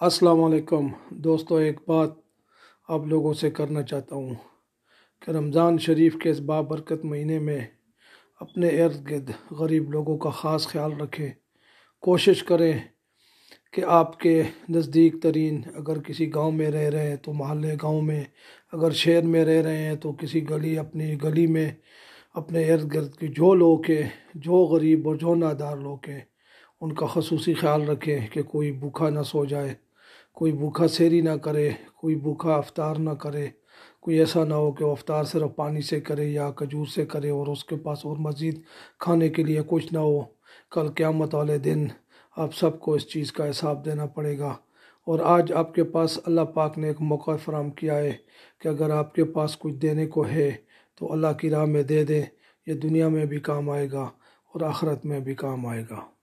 السلام علیکم۔ دوستو، ایک بات آپ لوگوں سے کرنا چاہتا ہوں کہ رمضان شریف کے اس بابرکت مہینے میں اپنے ارد گرد غریب لوگوں کا خاص خیال رکھیں۔ کوشش کریں کہ آپ کے نزدیک ترین اگر کسی گاؤں میں رہ رہے ہیں تو محلے گاؤں میں، اگر شہر میں رہ رہے ہیں تو کسی گلی، اپنی گلی میں اپنے ارد گرد کے جو لوگ ہیں، جو غریب اور جو نادار لوگ ہیں، ان کا خصوصی خیال رکھیں کہ کوئی بھوکا نہ سو جائے۔ کوئی بھوکا سیری نہ کرے، کوئی بھوکا افطار نہ کرے، کوئی ایسا نہ ہو کہ وہ افطار صرف پانی سے کرے یا کھجور سے کرے اور اس کے پاس اور مزید کھانے کے لیے کچھ نہ ہو۔ کل قیامت والے دن آپ سب کو اس چیز کا حساب دینا پڑے گا۔ اور آج آپ کے پاس اللہ پاک نے ایک موقع فراہم کیا ہے کہ اگر آپ کے پاس کچھ دینے کو ہے تو اللہ کی راہ میں دے دیں، یہ دنیا میں بھی کام آئے گا اور آخرت میں بھی کام آئے گا۔